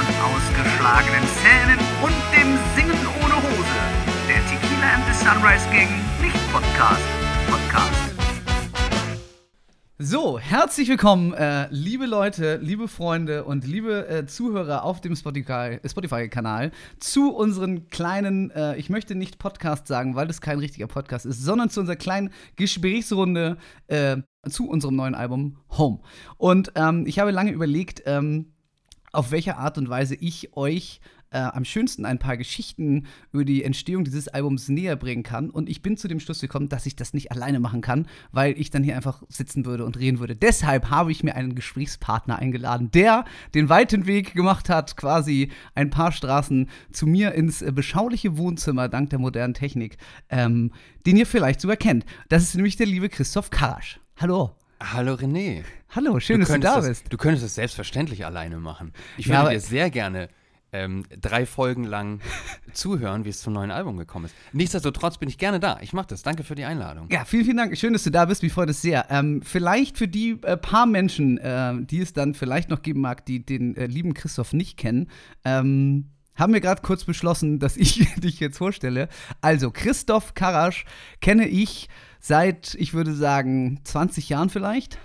von ausgeschlagenen Zähnen und dem Singen ohne Hose. Der Tequila and the Sunrise Gang nicht Podcast. Podcast. So, herzlich willkommen, äh, liebe Leute, liebe Freunde und liebe äh, Zuhörer auf dem Spotify- äh, Spotify-Kanal zu unseren kleinen, äh, ich möchte nicht Podcast sagen, weil das kein richtiger Podcast ist, sondern zu unserer kleinen Gesprächsrunde äh, zu unserem neuen Album Home. Und ähm, ich habe lange überlegt, ähm, auf welche Art und Weise ich euch äh, am schönsten ein paar Geschichten über die Entstehung dieses Albums näher bringen kann. Und ich bin zu dem Schluss gekommen, dass ich das nicht alleine machen kann, weil ich dann hier einfach sitzen würde und reden würde. Deshalb habe ich mir einen Gesprächspartner eingeladen, der den weiten Weg gemacht hat, quasi ein paar Straßen zu mir ins äh, beschauliche Wohnzimmer dank der modernen Technik, ähm, den ihr vielleicht sogar kennt. Das ist nämlich der liebe Christoph Karasch. Hallo. Hallo René. Hallo, schön, dass du da das, bist. Du könntest es selbstverständlich alleine machen. Ich Ja, würde dir sehr gerne ähm, drei Folgen lang zuhören, wie es zum neuen Album gekommen ist. Nichtsdestotrotz bin ich gerne da. Ich mache das. Danke für die Einladung. Ja, vielen, vielen Dank. Schön, dass du da bist. Mich freut es sehr. Ähm, vielleicht für die äh, paar Menschen, äh, die es dann vielleicht noch geben mag, die den äh, lieben Christoph nicht kennen, ähm, haben wir gerade kurz beschlossen, dass ich dich jetzt vorstelle. Also, Christoph Karasch kenne ich seit, ich würde sagen, 20 Jahren vielleicht.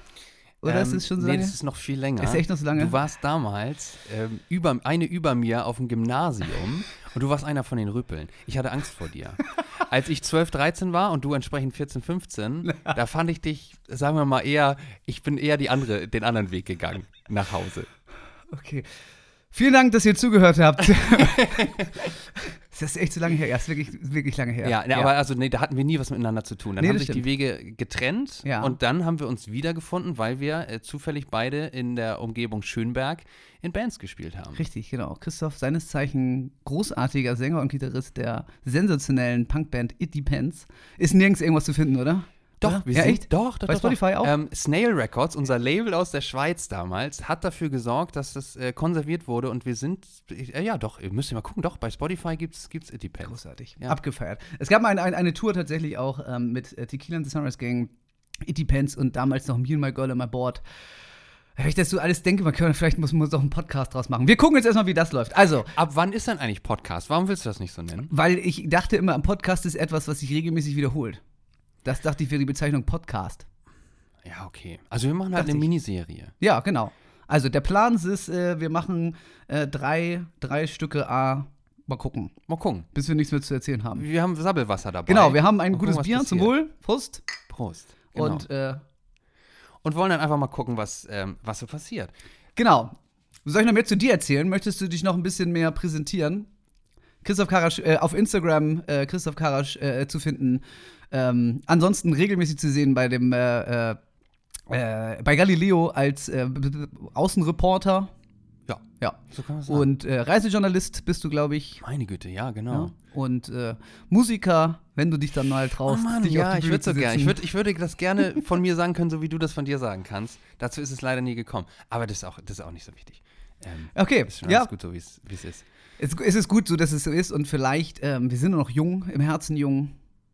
Oder ist Ähm, es schon so Nee, lange? das ist noch viel länger. Ist echt noch so lange? Du warst damals ähm, über, eine über mir auf dem Gymnasium und du warst einer von den Rüppeln. Ich hatte Angst vor dir. Als ich 12, 13 war und du entsprechend 14, 15, da fand ich dich, sagen wir mal, eher, ich bin eher die andere, den anderen Weg gegangen nach Hause. Okay. Vielen Dank, dass ihr zugehört habt. das ist echt so lange her. Ja, ist wirklich, wirklich lange her. Ja, ne, aber also nee, da hatten wir nie was miteinander zu tun. Dann Nee, haben sich die Wege getrennt Ja. und dann haben wir uns wiedergefunden, weil wir äh, zufällig beide in der Umgebung Schönberg in Bands gespielt haben. Richtig, genau. Christoph, seines Zeichen großartiger Sänger und Gitarrist der sensationellen Punkband It Depends. Ist nirgends irgendwas zu finden, oder? Doch, Oder? wir ja, sind, echt? Doch, doch, Bei doch, Spotify doch. auch? Ähm, Snail Records, unser Label aus der Schweiz damals, hat dafür gesorgt, dass das äh, konserviert wurde und wir sind, äh, ja doch, ihr müsst ihr mal gucken, doch, bei Spotify gibt's, gibt's It Depends. Großartig. Ja. Abgefeiert. Es gab mal ein, ein, eine Tour tatsächlich auch ähm, mit äh, Tequila and the Sunrise Gang, It Depends und damals noch Me and My Girl on My Board. Wenn ich das so alles denke, man könnte, vielleicht muss man doch einen Podcast draus machen. Wir gucken jetzt erstmal, wie das läuft. Also, Ab wann ist denn eigentlich Podcast? Warum willst du das nicht so nennen? weil ich dachte immer, ein Podcast ist etwas, was sich regelmäßig wiederholt. Das dachte ich wäre die Bezeichnung Podcast. Ja, okay. Also wir machen halt Dachte eine ich. Miniserie. Ja, genau. Also der Plan ist, äh, wir machen äh, drei, drei Stücke A. Mal gucken, Mal gucken. bis wir nichts mehr zu erzählen haben. Wir haben Sabbelwasser dabei. Genau, wir haben ein Mal gutes gucken, Bier zum. Wohl. Prost. Prost. Genau. Und äh, Und wollen dann einfach mal gucken, was, ähm, was so passiert. genau. Soll ich noch mehr zu dir erzählen? Möchtest du dich noch ein bisschen mehr präsentieren? Christoph Karasch äh, auf Instagram, äh, Christoph Karasch äh, zu finden. Ähm, ansonsten regelmäßig zu sehen bei dem äh, äh, äh, bei Galileo als Außenreporter. Ja, Ja. so kann man sagen. Und Reisejournalist bist du, glaube ich. Meine Güte, ja, genau. Ja. Und Musiker, wenn du dich dann mal Oh traust. Mann, dich ja, auf die ich würde so gerne. Ich, würd, ich würde das gerne von mir sagen können, so wie du das von dir sagen kannst. Dazu ist es leider nie gekommen. Aber das ist auch, das ist auch nicht so wichtig. Ähm, Okay, ist schon ja. alles gut so, wie es wie es ist. Es, es ist gut so, dass es so ist. Und vielleicht, ähm, wir sind nur noch jung, im Herzen jung.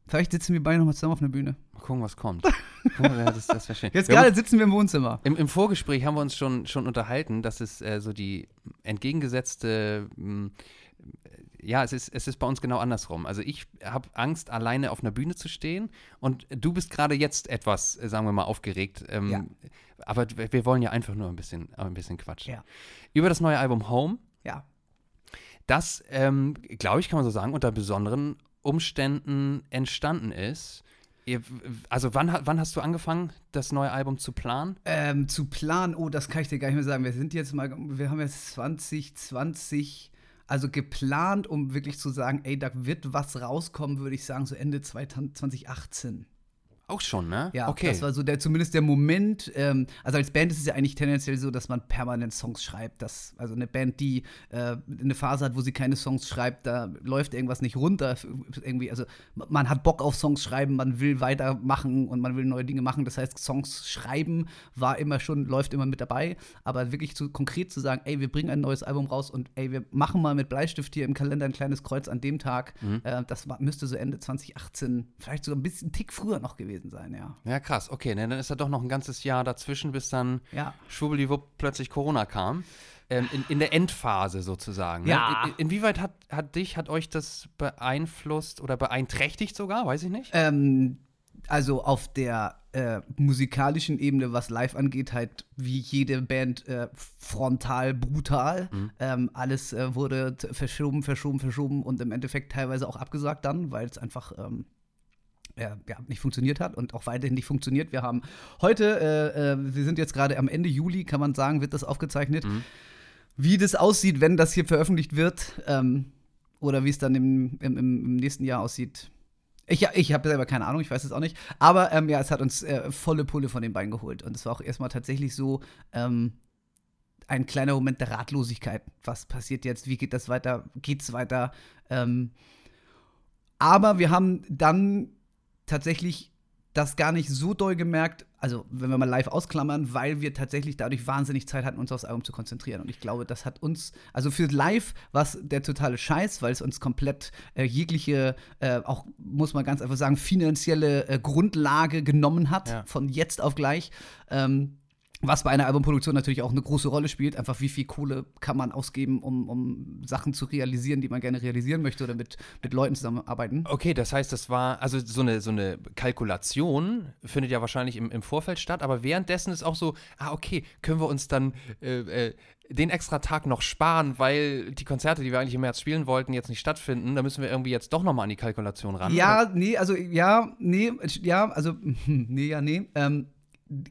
Vielleicht sitzen wir beide noch mal zusammen auf einer Bühne. Mal gucken, was kommt. Das, das wäre schön. Jetzt Wir haben gerade sitzen wir im Wohnzimmer. Im, Im Vorgespräch haben wir uns schon, schon unterhalten, dass es äh, so die entgegengesetzte, mh, ja, es ist, es ist bei uns genau andersrum. Also ich habe Angst, alleine auf einer Bühne zu stehen und du bist gerade jetzt etwas, äh, sagen wir mal, aufgeregt. Ähm, Ja. Aber wir wir wollen ja einfach nur ein bisschen, ein bisschen quatschen. Ja. Über das neue Album Home, Ja. Das, ähm, glaube ich, kann man so sagen, unter besonderen Umständen entstanden ist. Also wann, wann hast du angefangen, das neue Album zu planen? Ähm, zu planen, oh, das kann ich dir gar nicht mehr sagen. Wir sind jetzt mal, wir haben jetzt 2020, also geplant, um wirklich zu sagen, ey, da wird was rauskommen, würde ich sagen, so Ende 2018. Auch schon, ne? Ja, okay. das war so der, zumindest der Moment. Ähm, also als Band ist es ja eigentlich tendenziell so, dass man permanent Songs schreibt. Dass, also eine Band, die äh, eine Phase hat, wo sie keine Songs schreibt, da läuft irgendwas nicht runter. Irgendwie, also man hat Bock auf Songs schreiben, man will weitermachen und man will neue Dinge machen. Das heißt, Songs schreiben war immer schon, läuft immer mit dabei. Aber wirklich zu, konkret zu sagen, ey, wir bringen ein neues Album raus und ey, wir machen mal mit Bleistift hier im Kalender ein kleines Kreuz an dem Tag. Äh, das war, müsste so Ende 2018, vielleicht sogar ein bisschen einen Tick früher noch gewesen sein, ja. Ja, krass. Okay, ne, dann ist da doch noch ein ganzes Jahr dazwischen, bis dann Ja. schwubbeliwupp plötzlich Corona kam. ähm, in, in der Endphase sozusagen. Ne? Ja. In, inwieweit hat, hat dich, hat euch das beeinflusst oder beeinträchtigt sogar? Weiß ich nicht. Ähm, also auf der äh, musikalischen Ebene, was live angeht, halt wie jede Band äh, frontal brutal. Ähm, alles äh, wurde verschoben, verschoben, verschoben und im Endeffekt teilweise auch abgesagt dann, weil es einfach ähm, ja, nicht funktioniert hat und auch weiterhin nicht funktioniert. Wir haben heute, äh, äh, wir sind jetzt gerade am Ende Juli, kann man sagen, wird das aufgezeichnet. Wie das aussieht, wenn das hier veröffentlicht wird ähm, oder wie es dann im, im, im nächsten Jahr aussieht, ich, ich habe selber keine Ahnung, ich weiß es auch nicht. Aber ähm, ja, es hat uns äh, volle Pulle von den Beinen geholt. Und es war auch erstmal tatsächlich so ähm, ein kleiner Moment der Ratlosigkeit. Was passiert jetzt? Wie geht das weiter? Geht's weiter? Ähm, aber wir haben dann tatsächlich das gar nicht so doll gemerkt, also wenn wir mal live ausklammern, weil wir tatsächlich dadurch wahnsinnig Zeit hatten, uns aufs Album zu konzentrieren. Und ich glaube, das hat uns, also für live war es der totale Scheiß, weil es uns komplett äh, jegliche, äh, auch muss man ganz einfach sagen, finanzielle äh, Grundlage genommen hat, Ja. von jetzt auf gleich. Ähm, was bei einer Albumproduktion natürlich auch eine große Rolle spielt, einfach wie viel Kohle kann man ausgeben, um, um Sachen zu realisieren, die man gerne realisieren möchte oder mit, mit Leuten zusammenarbeiten. Okay, das heißt, das war, also so eine, so eine Kalkulation findet ja wahrscheinlich im, im Vorfeld statt, aber währenddessen ist auch so, ah, okay, können wir uns dann äh, äh, den extra Tag noch sparen, weil die Konzerte, die wir eigentlich im März spielen wollten, jetzt nicht stattfinden, da müssen wir irgendwie jetzt doch nochmal an die Kalkulation ran. Ja, nee, also ja, nee, ja, also nee, ja, nee. Ähm,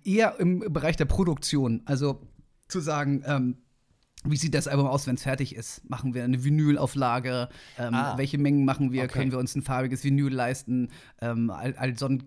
eher im Bereich der Produktion. Also zu sagen, ähm, wie sieht das Album aus, wenn es fertig ist? Machen wir eine Vinylauflage? Ähm, Ah. Welche Mengen machen wir? Okay. Können wir uns ein farbiges Vinyl leisten? Ähm, all, all so ein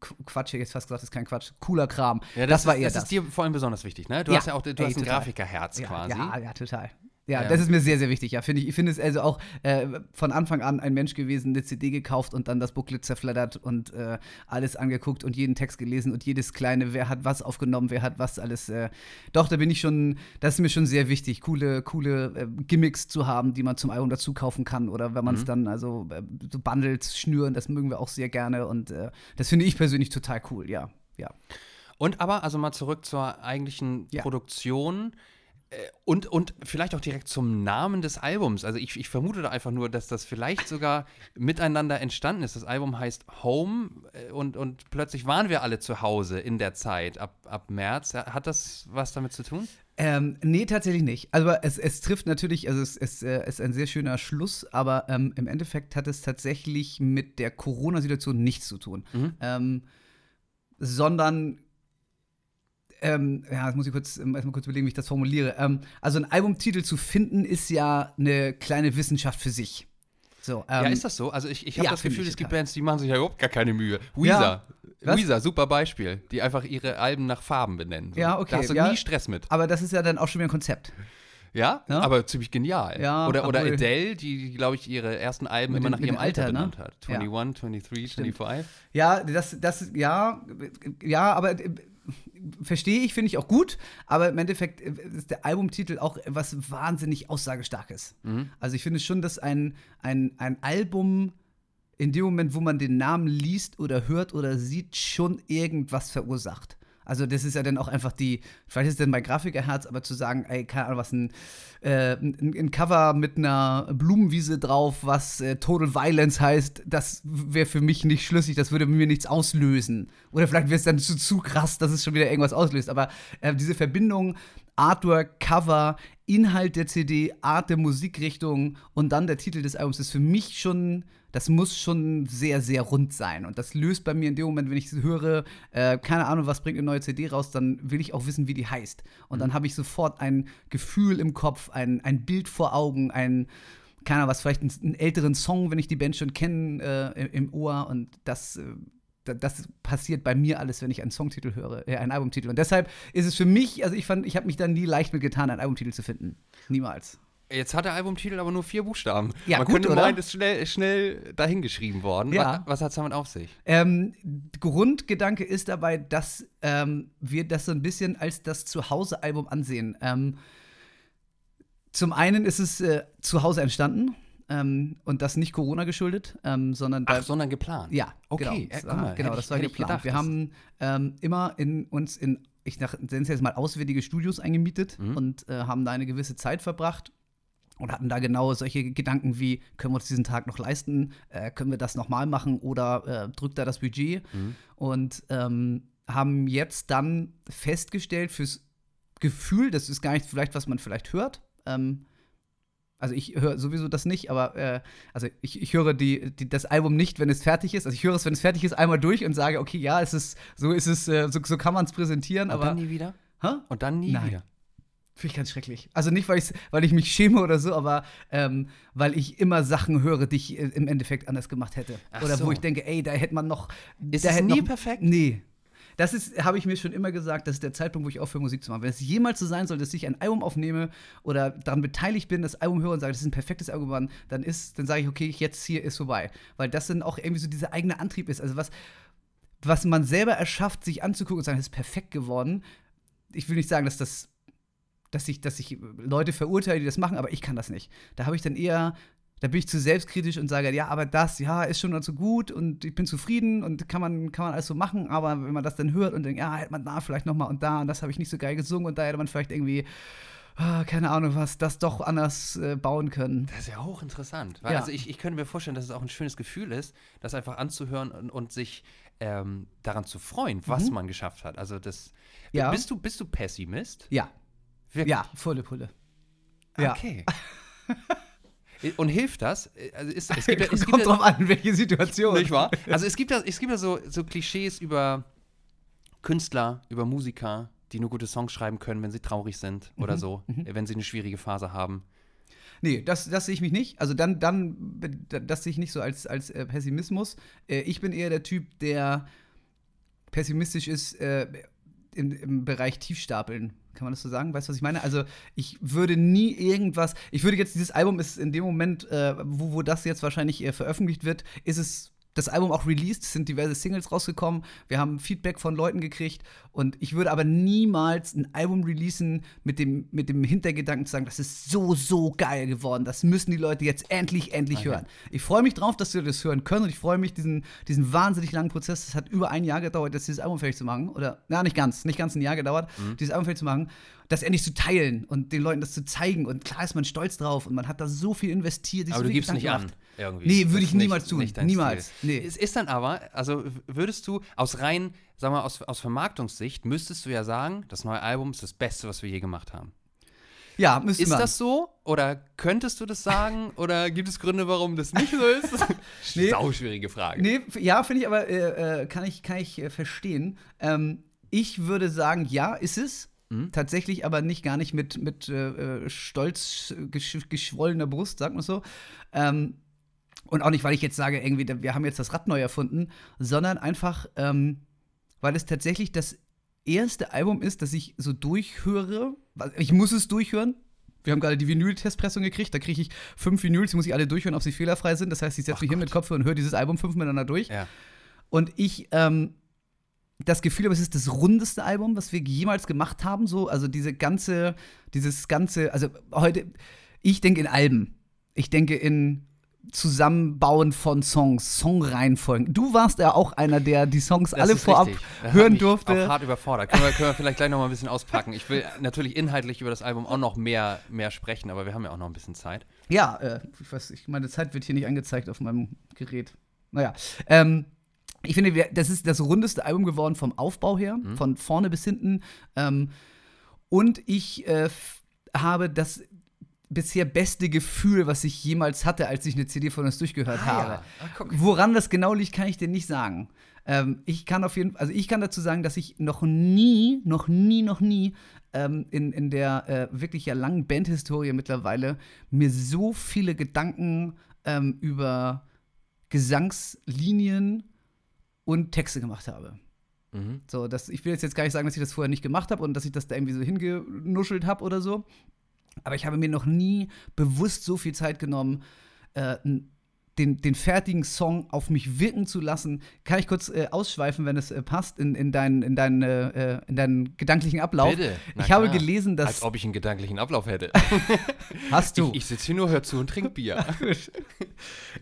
Qu- Quatsch, ich jetzt fast gesagt, das ist kein Quatsch. Cooler Kram. Ja, das, war ist, eher das das. ist dir vor allem besonders wichtig, ne? Du Ja. hast ja auch, du Ey, hast ein. Grafikerherz ja, quasi. Ja, ja, total. Ja, Ja. das ist mir sehr, sehr wichtig. Ja, finde ich. Ich finde es also auch äh, von Anfang an ein Mensch gewesen, eine CD gekauft und dann das Booklet zerflattert und äh, alles angeguckt und jeden Text gelesen und jedes kleine, wer hat was aufgenommen, wer hat was alles. Äh, doch, da bin ich schon, das ist mir schon sehr wichtig, coole, coole äh, Gimmicks zu haben, die man zum Album dazu kaufen kann oder wenn man es dann, also äh, so Bundles schnüren, das mögen wir auch sehr gerne und äh, das finde ich persönlich total cool, ja. Ja. Und aber, also mal zurück zur eigentlichen Ja. Produktion und, und vielleicht auch direkt zum Namen des Albums. Also ich, ich vermute da einfach nur, dass das vielleicht sogar miteinander entstanden ist. Das Album heißt Home äh, und, und plötzlich waren wir alle zu Hause in der Zeit ab, ab März. Hat das was damit zu tun? Ähm, nee, tatsächlich nicht. Also es, es trifft natürlich, also es, es äh, ist ein sehr schöner Schluss, aber ähm, im Endeffekt hat es tatsächlich mit der Corona-Situation nichts zu tun. Ähm, sondern ähm, ja, jetzt muss ich kurz, ähm, erstmal kurz überlegen, wie ich das formuliere. Ähm, also ein Albumtitel zu finden, ist ja eine kleine Wissenschaft für sich. So, ähm, ja, ist das so? Also ich, ich habe ja, das Gefühl, es gibt. Bands, die machen sich ja überhaupt gar keine Mühe. Ja. Weezer. Was? Weezer, super Beispiel. Die einfach ihre Alben nach Farben benennen. So. Ja, okay, Da hast du ja. nie Stress mit. Aber das ist ja dann auch schon wieder ein Konzept. Ja, Ja. aber ziemlich genial. Ja, oder, oder obwohl- Adele, die, glaube ich, ihre ersten Alben Mit immer nach ihrem Alter, Alter, ne? benannt hat. Ja. 21, 23, 25. Ja, das, das, ja, ja, aber äh, verstehe ich, finde ich auch gut, aber im Endeffekt äh, ist der Albumtitel auch was wahnsinnig Aussagestarkes. Also ich finde schon, dass ein, ein, ein Album in dem Moment, wo man den Namen liest oder hört oder sieht, schon irgendwas verursacht. Also das ist ja dann auch einfach die, vielleicht ist es denn mein Grafikerherz, aber zu sagen, ey, keine Ahnung, was ein, äh, ein, ein Cover mit einer Blumenwiese drauf, was äh, Total Violence heißt, das wäre für mich nicht schlüssig, das würde mir nichts auslösen. Oder vielleicht wäre es dann zu, zu krass, dass es schon wieder irgendwas auslöst. Aber äh, diese Verbindung, Artwork, Cover, Inhalt der CD, Art der Musikrichtung und dann der Titel des Albums ist für mich schon, das muss schon sehr, sehr rund sein. Und das löst bei mir in dem Moment, wenn ich höre, äh, keine Ahnung, was bringt eine neue CD raus, dann will ich auch wissen, wie die heißt. Und dann habe ich sofort ein Gefühl im Kopf, ein, ein Bild vor Augen, ein, keine Ahnung, was, vielleicht einen, einen älteren Song, wenn ich die Band schon kenne, äh, im- Ohr. Und das. Äh, da- das passiert bei mir alles, wenn ich einen Songtitel höre, äh, einen Albumtitel. Und deshalb ist es für mich, also ich fand, ich habe mich da nie leicht mit getan, einen Albumtitel zu finden. Niemals. Jetzt hat der Albumtitel aber nur vier Buchstaben. Ja, Man gut, könnte oder? meinen, ist schnell, schnell dahingeschrieben worden. Ja. Was, was hat es damit auf sich? Ähm, Grundgedanke ist dabei, dass ähm, wir das so ein bisschen als das Zuhause-Album ansehen. Ähm, zum einen ist es äh, zu Hause entstanden ähm, und das nicht Corona geschuldet, ähm, sondern Ach, sondern geplant. Ja, Okay, genau. äh, Das guck war, mal, genau, das ich- war geplant. gedacht, wir haben ähm, immer in uns in ich nenne es jetzt mal auswärtige Studios eingemietet Mhm. und äh, haben da eine gewisse Zeit verbracht und hatten da genau solche Gedanken wie, können wir uns diesen Tag noch leisten, äh, können wir das nochmal machen oder äh, drückt da das Budget Mhm. und ähm, haben jetzt dann festgestellt fürs Gefühl, das ist gar nicht vielleicht, was man vielleicht hört, ähm, also ich höre sowieso das nicht, aber äh, also ich, ich höre die, die, das Album nicht, wenn es fertig ist. Also ich höre es, wenn es fertig ist, einmal durch und sage, okay, ja, es ist, so ist es, äh, so, so kann man es präsentieren, Und aber. dann nie wieder? Hä? Und dann nie Nein. wieder. Finde ich ganz schrecklich. Also nicht, weil, ich's, weil ich mich schäme oder so, aber ähm, weil ich immer Sachen höre, die ich äh, im Endeffekt anders gemacht hätte. Ach oder so. wo ich denke, ey, da hätte man noch. Ist da es hätte nie noch, perfekt? Nee. Das ist, habe ich mir schon immer gesagt, das ist der Zeitpunkt, wo ich aufhöre, Musik zu machen. Wenn es jemals so sein soll, dass ich ein Album aufnehme oder daran beteiligt bin, das Album höre und sage, das ist ein perfektes Album geworden, dann ist, dann sage ich, okay, jetzt hier ist vorbei. Weil das dann auch irgendwie so dieser eigene Antrieb ist. Also was, was man selber erschafft, sich anzugucken und sagen, das ist perfekt geworden. Ich will nicht sagen, dass das dass ich, dass ich Leute verurteile, die das machen, aber ich kann das nicht. Da habe ich dann eher, da bin ich zu selbstkritisch und sage, ja, aber das, ja, ist schon so gut und ich bin zufrieden und kann man, kann man alles so machen, aber wenn man das dann hört und denkt, ja, hätte man da vielleicht noch mal und da und das habe ich nicht so geil gesungen und da hätte man vielleicht irgendwie, ah, keine Ahnung was, das doch anders äh, bauen können. Das ist ja hochinteressant. Weil Ja. Also ich, ich könnte mir vorstellen, dass es auch ein schönes Gefühl ist, das einfach anzuhören und, und sich ähm, daran zu freuen, was man geschafft hat. Also das. Mhm. Ja. Bist du, bist du Pessimist? Ja, Wirklich? ja, volle Pulle. Ja. Okay. Und hilft das? Also ist, es gibt, es gibt Kommt ja- drauf an, welche Situation. Nicht wahr? Also es gibt ja, es gibt ja so, so Klischees über Künstler, über Musiker, die nur gute Songs schreiben können, wenn sie traurig sind oder so, wenn sie eine schwierige Phase haben. Nee, das, das sehe ich mich nicht. Also dann, dann, das sehe ich nicht so als, als äh, Pessimismus. Äh, ich bin eher der Typ, der pessimistisch ist äh, in, im Bereich Tiefstapeln. Kann man das so sagen? Weißt du, was ich meine? Also ich würde nie irgendwas. Ich würde jetzt, dieses Album ist in dem Moment, äh, wo, wo das jetzt wahrscheinlich äh, veröffentlicht wird, ist es das Album auch released, es sind diverse Singles rausgekommen, wir haben Feedback von Leuten gekriegt und ich würde aber niemals ein Album releasen mit dem, mit dem Hintergedanken zu sagen, das ist so, so geil geworden, das müssen die Leute jetzt endlich, endlich hören. Ich freue mich drauf, dass wir das hören können und ich freue mich, diesen, diesen wahnsinnig langen Prozess, das hat über ein Jahr gedauert, das dieses Album fertig zu machen, oder, na, nicht ganz, nicht ganz ein Jahr gedauert, dieses Album fertig zu machen, das endlich zu teilen und den Leuten das zu zeigen und klar ist man stolz drauf und man hat da so viel investiert. Aber so du viel gibst nicht Gedanken an. gemacht. Irgendwie. Nee, würde ich niemals tun. dein Niemals. Stil. Nee. Es ist dann aber, also würdest du aus rein, sag mal, aus, aus Vermarktungssicht, müsstest du ja sagen, das neue Album ist das Beste, was wir je gemacht haben. Ja, müsste Ist man. das so? Oder könntest du das sagen? Oder gibt es Gründe, warum das nicht so ist? Nee. Sau schwierige Frage. Nee, ja, finde ich aber, äh, äh, kann ich, kann ich äh, verstehen. Ähm, ich würde sagen, ja, ist es. Mhm. Tatsächlich aber nicht gar nicht mit, mit äh, äh, stolz gesch geschwollener Brust, sagt man so. Ähm, und auch nicht, weil ich jetzt sage, irgendwie, wir haben jetzt das Rad neu erfunden, sondern einfach, ähm, weil es tatsächlich das erste Album ist, das ich so durchhöre. Ich muss es durchhören. Wir haben gerade die Vinyl-Testpressung gekriegt. Da kriege ich fünf Vinyls, die muss ich alle durchhören, ob sie fehlerfrei sind. Das heißt, ich setze mich hin mit Kopfhörer und höre dieses Album fünf miteinander durch. Ja. Und ich ähm, das Gefühl habe, es ist das rundeste Album, was wir jemals gemacht haben. So, also diese ganze, dieses ganze, also heute, ich denke in Alben. Ich denke in Zusammenbauen von Songs, Songreihenfolgen. Du warst ja auch einer, der die Songs Das alle vorab hören mich durfte. Auch hart überfordert. Können wir, können wir vielleicht gleich noch mal ein bisschen auspacken. Ich will natürlich inhaltlich über das Album auch noch mehr, mehr sprechen, aber wir haben ja auch noch ein bisschen Zeit. Ja, äh, ich weiß, ich, meine Zeit wird hier nicht angezeigt auf meinem Gerät. Naja, ähm, ich finde, das ist das rundeste Album geworden vom Aufbau her, von vorne bis hinten. Ähm, und ich äh, habe das bisher beste Gefühl, was ich jemals hatte, als ich eine CD von uns durchgehört habe. Ah, guck. Woran das genau liegt, kann ich dir nicht sagen. Ähm, ich kann auf jeden also ich kann dazu sagen, dass ich noch nie, noch nie, noch nie ähm, in, in der äh, wirklich ja langen Bandhistorie mittlerweile mir so viele Gedanken ähm, über Gesangslinien und Texte gemacht habe. Mhm. So, das, ich will jetzt, jetzt gar nicht sagen, dass ich das vorher nicht gemacht habe und dass ich das da irgendwie so hingenuschelt habe oder so. Aber ich habe mir noch nie bewusst so viel Zeit genommen, äh, den, den fertigen Song auf mich wirken zu lassen. Kann ich kurz äh, ausschweifen, wenn es äh, passt, in, in, deinen, in, deinen, äh, in deinen gedanklichen Ablauf? Bitte. Na Ich habe klar. gelesen, dass. Als ob ich einen gedanklichen Ablauf hätte. hast du. Ich, ich sitze hier nur, hör zu und trink Bier.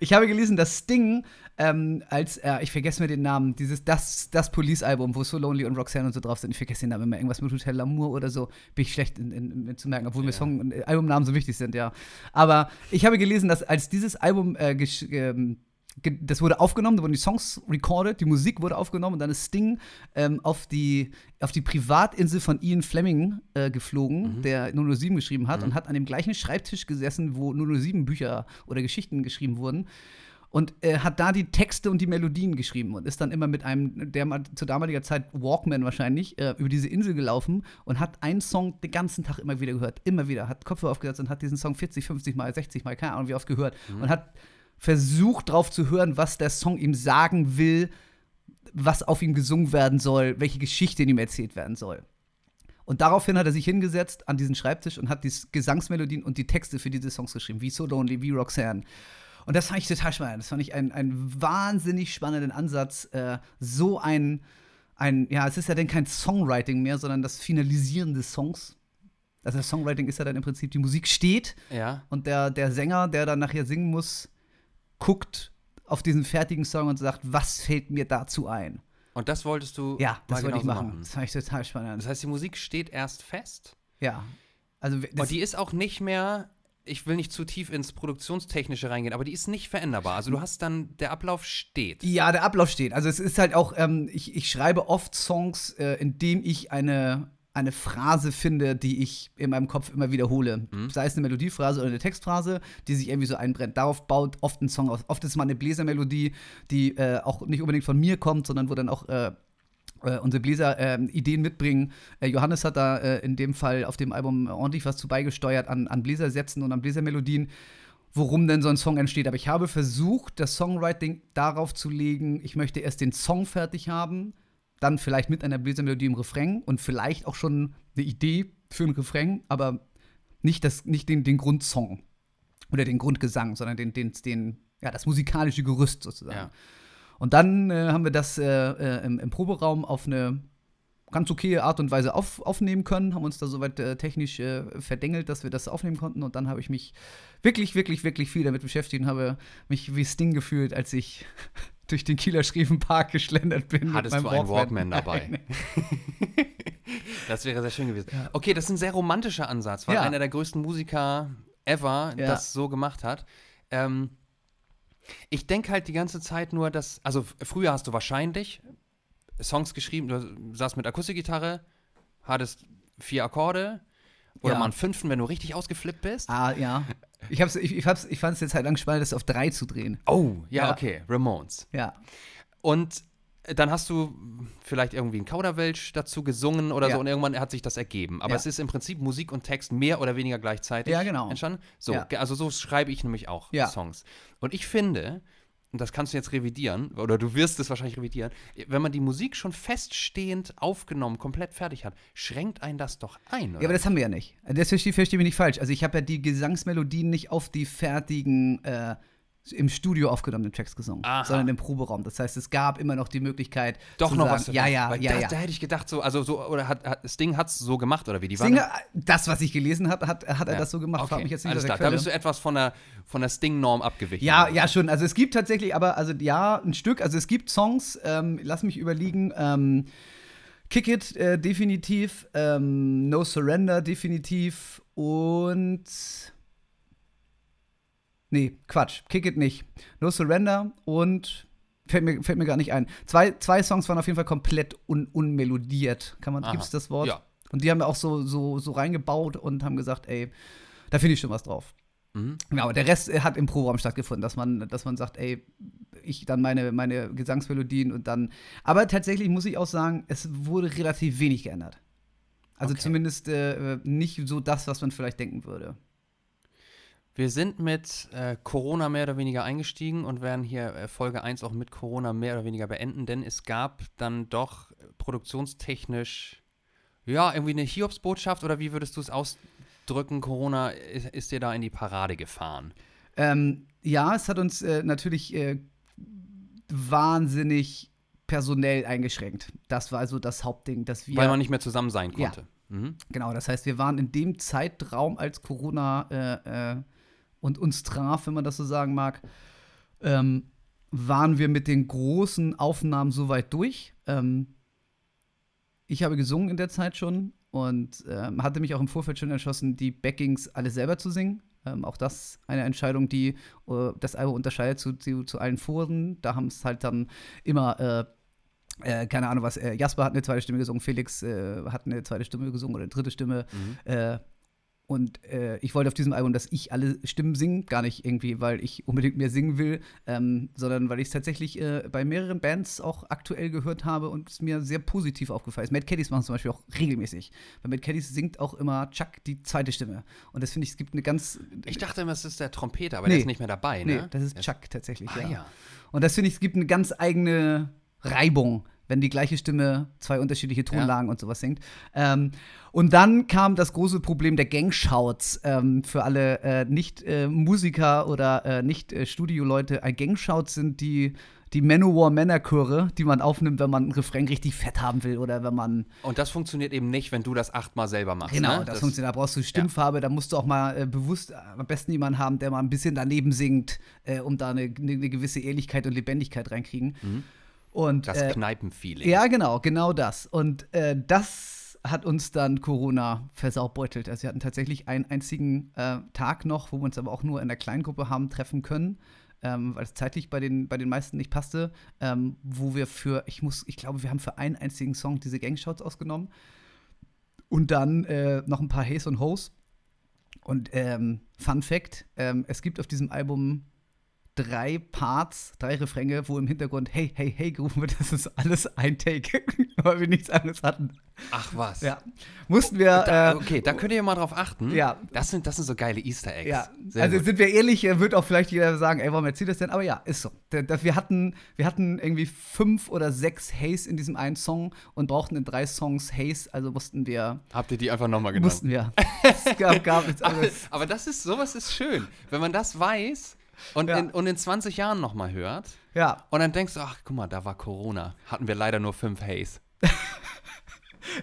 Ich habe gelesen, dass Sting ähm, als, äh, ich vergesse mir den Namen, dieses, das, das Police-Album, wo So Lonely und Roxanne und so drauf sind, ich vergesse den Namen immer, irgendwas mit Hotel Lamour oder so, bin ich schlecht in, in, in zu merken, obwohl mir Song- und äh, Albumnamen so wichtig sind, ja. Aber ich habe gelesen, dass als dieses Album äh, ähm, das wurde aufgenommen, da wurden die Songs recorded, die Musik wurde aufgenommen und dann ist Sting ähm, auf, die, auf die Privatinsel von Ian Fleming äh, geflogen, der 007 geschrieben hat und hat an dem gleichen Schreibtisch gesessen, wo 007 Bücher oder Geschichten geschrieben wurden. Und äh, hat da die Texte und die Melodien geschrieben und ist dann immer mit einem, der mal zu damaliger Zeit Walkman wahrscheinlich, äh, über diese Insel gelaufen und hat einen Song den ganzen Tag immer wieder gehört. Immer wieder. Hat Kopfhörer aufgesetzt und hat diesen Song 40, 50 Mal, 60 Mal, keine Ahnung wie oft gehört. Und hat versucht drauf zu hören, was der Song ihm sagen will, was auf ihm gesungen werden soll, welche Geschichte in ihm erzählt werden soll. Und daraufhin hat er sich hingesetzt an diesen Schreibtisch und hat die Gesangsmelodien und die Texte für diese Songs geschrieben, wie So Lonely, wie Roxanne. Und das fand ich total spannend. Das fand ich einen, einen wahnsinnig spannenden Ansatz, äh, so ein, ein, ja, es ist ja dann kein Songwriting mehr, sondern das Finalisieren des Songs. Also das Songwriting ist ja dann im Prinzip, die Musik steht Ja. und der, der Sänger, der dann nachher singen muss, guckt auf diesen fertigen Song und sagt, was fällt mir dazu ein? Und das wolltest du Ja, das wollte ich genauso machen. Das fand ich total spannend. Das heißt, die Musik steht erst fest. ja. Also Und die ist auch nicht mehr, ich will nicht zu tief ins Produktionstechnische reingehen, aber die ist nicht veränderbar. Also du hast dann, der Ablauf steht. Ja, der Ablauf steht. Also es ist halt auch, ähm, ich, ich schreibe oft Songs, äh, indem ich eine, eine Phrase finde, die ich in meinem Kopf immer wiederhole. Sei es eine Melodiephrase oder eine Textphrase, die sich irgendwie so einbrennt. Darauf baut oft ein Song aus. Oft ist es mal eine Bläsermelodie, die äh, auch nicht unbedingt von mir kommt, sondern wo dann auch äh, äh, unsere Bläser ähm, Ideen mitbringen. Äh, Johannes hat da äh, in dem Fall auf dem Album ordentlich was zu beigesteuert an, an Bläsersätzen und an Bläsermelodien, worum denn so ein Song entsteht. Aber ich habe versucht, das Songwriting darauf zu legen, ich möchte erst den Song fertig haben, dann vielleicht mit einer Bläsermelodie im Refrain und vielleicht auch schon eine Idee für einen Refrain, aber nicht, das, nicht den, den Grundsong oder den Grundgesang, sondern den, den, den, ja, das musikalische Gerüst sozusagen. Ja. Und dann äh, haben wir das äh, äh, im, im Proberaum auf eine ganz okaye Art und Weise auf, aufnehmen können, haben uns da soweit äh, technisch äh, verdengelt, dass wir das aufnehmen konnten. Und dann habe ich mich wirklich, wirklich, wirklich viel damit beschäftigt und habe mich wie Sting gefühlt, als ich durch den Kieler Schriefenpark geschlendert bin. Hattest du einen Walkman dabei? Nein. Das wäre sehr schön gewesen. Okay, das ist ein sehr romantischer Ansatz, weil Ja. einer der größten Musiker ever Ja. das so gemacht hat. Ähm, ich denke halt die ganze Zeit nur, dass, also früher hast du wahrscheinlich Songs geschrieben, du saßt mit Akustikgitarre, hattest vier Akkorde oder Ja. mal einen fünften, wenn du richtig ausgeflippt bist. Ah, ja. Ich, hab's, ich, ich, hab's, ich fand es jetzt halt lang spannend, das auf drei zu drehen. Oh, ja, Ja. okay, Ramones. Ja. Und dann hast du vielleicht irgendwie ein Kauderwelsch dazu gesungen oder Ja. so und irgendwann hat sich das ergeben. Aber Ja. es ist im Prinzip Musik und Text mehr oder weniger gleichzeitig Ja, genau. entstanden. So, Ja. also so schreibe ich nämlich auch. Songs. Und ich finde, und das kannst du jetzt revidieren, oder du wirst es wahrscheinlich revidieren, wenn man die Musik schon feststehend aufgenommen, komplett fertig hat, schränkt einen das doch ein, oder? Ja, aber das haben wir ja nicht. Das verstehe versteh mich nicht falsch. Also ich habe ja die Gesangsmelodien nicht auf die fertigen, äh, im Studio aufgenommenen Tracks gesungen, Aha. sondern im Proberaum. Das heißt, es gab immer noch die Möglichkeit, doch noch sagen, was. Ja, ja, ja, da, ja. Da hätte ich gedacht, so, also so, oder hat, hat Sting hat es so gemacht, oder wie? Die waren Singer, das, was ich gelesen habe, hat, hat er Ja. das so gemacht. Okay. Frag mich jetzt nicht Alles klar. Da bist du etwas von der, von der Sting-Norm abgewichen. Ja, ja, schon. Also es gibt tatsächlich, aber also ja, ein Stück. Also es gibt Songs, ähm, lass mich überlegen. Ähm, Kick It äh, definitiv, ähm, No Surrender definitiv und nee, Quatsch, Kick It nicht. No Surrender und fällt mir, fällt mir gar nicht ein. Zwei, zwei Songs waren auf jeden Fall komplett un unmelodiert. Kann man, Aha. gibt's das Wort? Ja. Und die haben wir auch so, so, so reingebaut und haben gesagt, ey, da finde ich schon was drauf. Mhm. Genau, der Rest äh, hat im Proberaum stattgefunden, dass man, dass man sagt, ey, ich dann meine, meine Gesangsmelodien und dann. Aber tatsächlich muss ich auch sagen, es wurde relativ wenig geändert. Also Okay. zumindest äh, nicht so das, was man vielleicht denken würde. Wir sind mit äh, Corona mehr oder weniger eingestiegen und werden hier äh, Folge 1 auch mit Corona mehr oder weniger beenden, denn es gab dann doch produktionstechnisch, ja, irgendwie eine Hiobsbotschaft oder wie würdest du es ausdrücken? Corona ist, ist dir da in die Parade gefahren. Ähm, ja, es hat uns äh, natürlich äh, wahnsinnig personell eingeschränkt. Das war also das Hauptding, dass wir. Weil man nicht mehr zusammen sein Ja. konnte. Mhm. Genau, das heißt, wir waren in dem Zeitraum, als Corona äh, äh, und uns traf, wenn man das so sagen mag, ähm, waren wir mit den großen Aufnahmen soweit durch. Ähm, ich habe gesungen in der Zeit schon und ähm, hatte mich auch im Vorfeld schon entschlossen, die Backings alle selber zu singen. Ähm, auch das eine Entscheidung, die äh, das Album unterscheidet zu, zu, zu allen Foren. Da haben es halt dann immer äh, äh, keine Ahnung was, äh, Jasper hat eine zweite Stimme gesungen, Felix äh, hat eine zweite Stimme gesungen oder eine dritte Stimme. Mhm. Äh, und äh, ich wollte auf diesem Album, dass ich alle Stimmen singe, gar nicht irgendwie, weil ich unbedingt mehr singen will, ähm, sondern weil ich es tatsächlich äh, bei mehreren Bands auch aktuell gehört habe und es mir sehr positiv aufgefallen ist. Mad Caddies machen es zum Beispiel auch regelmäßig. Bei Mad Caddies singt auch immer Chuck die zweite Stimme. Und das finde ich, es gibt eine ganz. Ich dachte immer, es ist der Trompeter, aber Nee. der ist nicht mehr dabei, Nee, ne? das ist Chuck tatsächlich. Ah, ja. Und das finde ich, es gibt eine ganz eigene Reibung, wenn die gleiche Stimme zwei unterschiedliche Tonlagen und sowas singt. Ähm, und dann kam das große Problem der Gangshouts ähm, für alle äh, Nicht-Musiker oder äh, Nicht-Studioleute. Ein Gangshout sind die, die Manowar-Männerchöre, die man aufnimmt, wenn man einen Refrain richtig fett haben will oder wenn man Und das funktioniert eben nicht, wenn du das achtmal selber machst. Genau, ne? das, funktioniert. Da brauchst du Stimmfarbe, da musst du auch mal äh, bewusst äh, am besten jemanden haben, der mal ein bisschen daneben singt, äh, um da eine, eine, eine gewisse Ehrlichkeit und Lebendigkeit reinkriegen. Und, Das äh, Kneipenfeeling. ja, genau, genau das. Und äh, das hat uns dann Corona versaubeutelt. Also wir hatten tatsächlich einen einzigen äh, Tag noch, wo wir uns aber auch nur in der Kleingruppe haben treffen können. Ähm, weil es zeitlich bei den, bei den meisten nicht passte, ähm, wo wir für, ich muss, ich glaube, wir haben für einen einzigen Song diese Gangshots ausgenommen und dann äh, noch ein paar Hays und Hoes. Und ähm, Fun Fact: ähm, Es gibt auf diesem Album drei Parts, drei Refränge, wo im Hintergrund Hey, hey, hey gerufen wird. Das ist alles ein Take, weil wir nichts anderes hatten. Ach was. Ja. Mussten wir. Da, äh, okay, da könnt ihr mal drauf achten. Ja. Das sind, das sind so geile Easter Eggs. Ja, Sehr also gut. sind wir ehrlich, äh, wird auch vielleicht jeder sagen, ey, warum erzählt das denn? Aber ja, ist so. Wir hatten, wir hatten irgendwie fünf oder sechs Haze in diesem einen Song und brauchten in drei Songs Haze, also mussten wir, Habt ihr die einfach nochmal genommen? mussten wir. es gab, gab jetzt alles. Aber das ist, sowas ist schön. Wenn man das weiß und, Ja. in, und in 20 Jahren nochmal hört Ja, und dann denkst du, ach, guck mal, da war Corona. Hatten wir leider nur fünf Haze.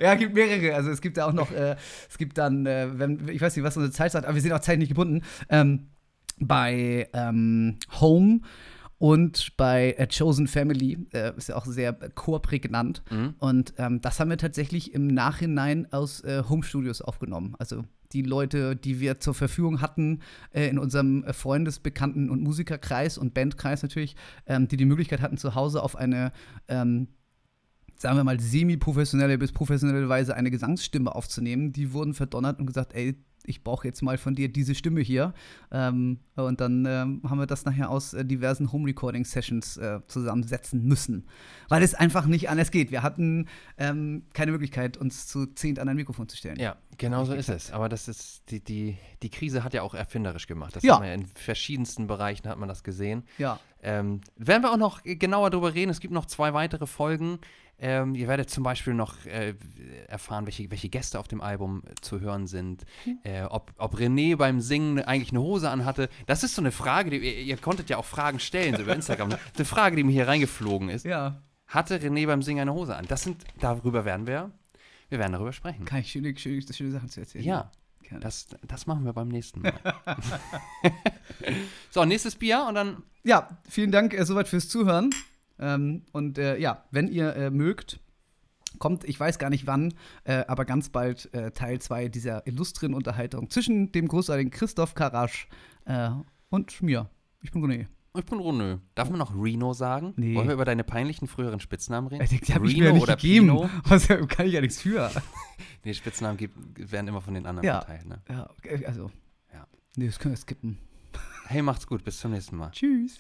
Ja, gibt mehrere. Also es gibt ja auch noch, äh, es gibt dann, äh, wenn, ich weiß nicht, was unsere Zeit sagt, aber wir sind auch zeitlich gebunden. Ähm, bei ähm, Home und bei äh, Chosen Family äh, ist ja auch sehr chorprägnant. Und ähm, das haben wir tatsächlich im Nachhinein aus äh, Home Studios aufgenommen. Also die Leute, die wir zur Verfügung hatten äh, in unserem äh, Freundesbekannten- und Musikerkreis und Bandkreis natürlich, ähm, die die Möglichkeit hatten, zu Hause auf eine ähm, sagen wir mal, semi-professionelle bis professionelle Weise eine Gesangsstimme aufzunehmen, die wurden verdonnert und gesagt, ey, ich brauche jetzt mal von dir diese Stimme hier. Ähm, und dann ähm, haben wir das nachher aus äh, diversen Home-Recording-Sessions äh, zusammensetzen müssen. Weil es einfach nicht anders geht. Wir hatten ähm, keine Möglichkeit, uns zu zehnt an ein Mikrofon zu stellen. Ja, genau so ist es. Aber das ist, die, die, die Krise hat ja auch erfinderisch gemacht. Das Ja. hat man ja in verschiedensten Bereichen hat man das gesehen. Ja. Ähm, werden wir auch noch genauer drüber reden. Es gibt noch zwei weitere Folgen. Ähm, ihr werdet zum Beispiel noch äh, erfahren, welche, welche Gäste auf dem Album äh, zu hören sind. Äh, ob, ob René beim Singen eigentlich eine Hose anhatte. Das ist so eine Frage, die, ihr, ihr konntet ja auch Fragen stellen so über Instagram. eine Frage, die mir hier reingeflogen ist. Ja. Hatte René beim Singen eine Hose an? Das sind, darüber werden wir, wir werden darüber sprechen. Kann ich schöne, schöne, schöne Sachen zu erzählen. Ja, das, das machen wir beim nächsten Mal. so, nächstes Bier und dann Ja, vielen Dank äh, soweit fürs Zuhören. Ähm, und äh, ja, wenn ihr äh, mögt, kommt, ich weiß gar nicht wann, äh, aber ganz bald äh, Teil 2 dieser illustren Unterhaltung zwischen dem großartigen Christoph Karasch äh, und mir. Ich bin René. Ich bin Runö. Darf man noch Reno sagen? Nee. Wollen wir über deine peinlichen früheren Spitznamen reden? Äh, Die ich Reno mir ja nicht oder gegeben. Pino? Was, kann ich ja nichts für. Nee, Spitznamen gibt, werden immer von den anderen Ja. verteilt. Ne? ja, also. Ja. Nee, das können wir skippen. Hey, macht's gut. Bis zum nächsten Mal. Tschüss.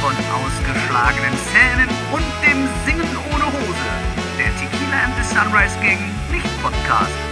Von ausgeschlagenen Zähnen und dem Singen ohne Hose. Der Tequila and the Sunrise Gang Licht-Podcast.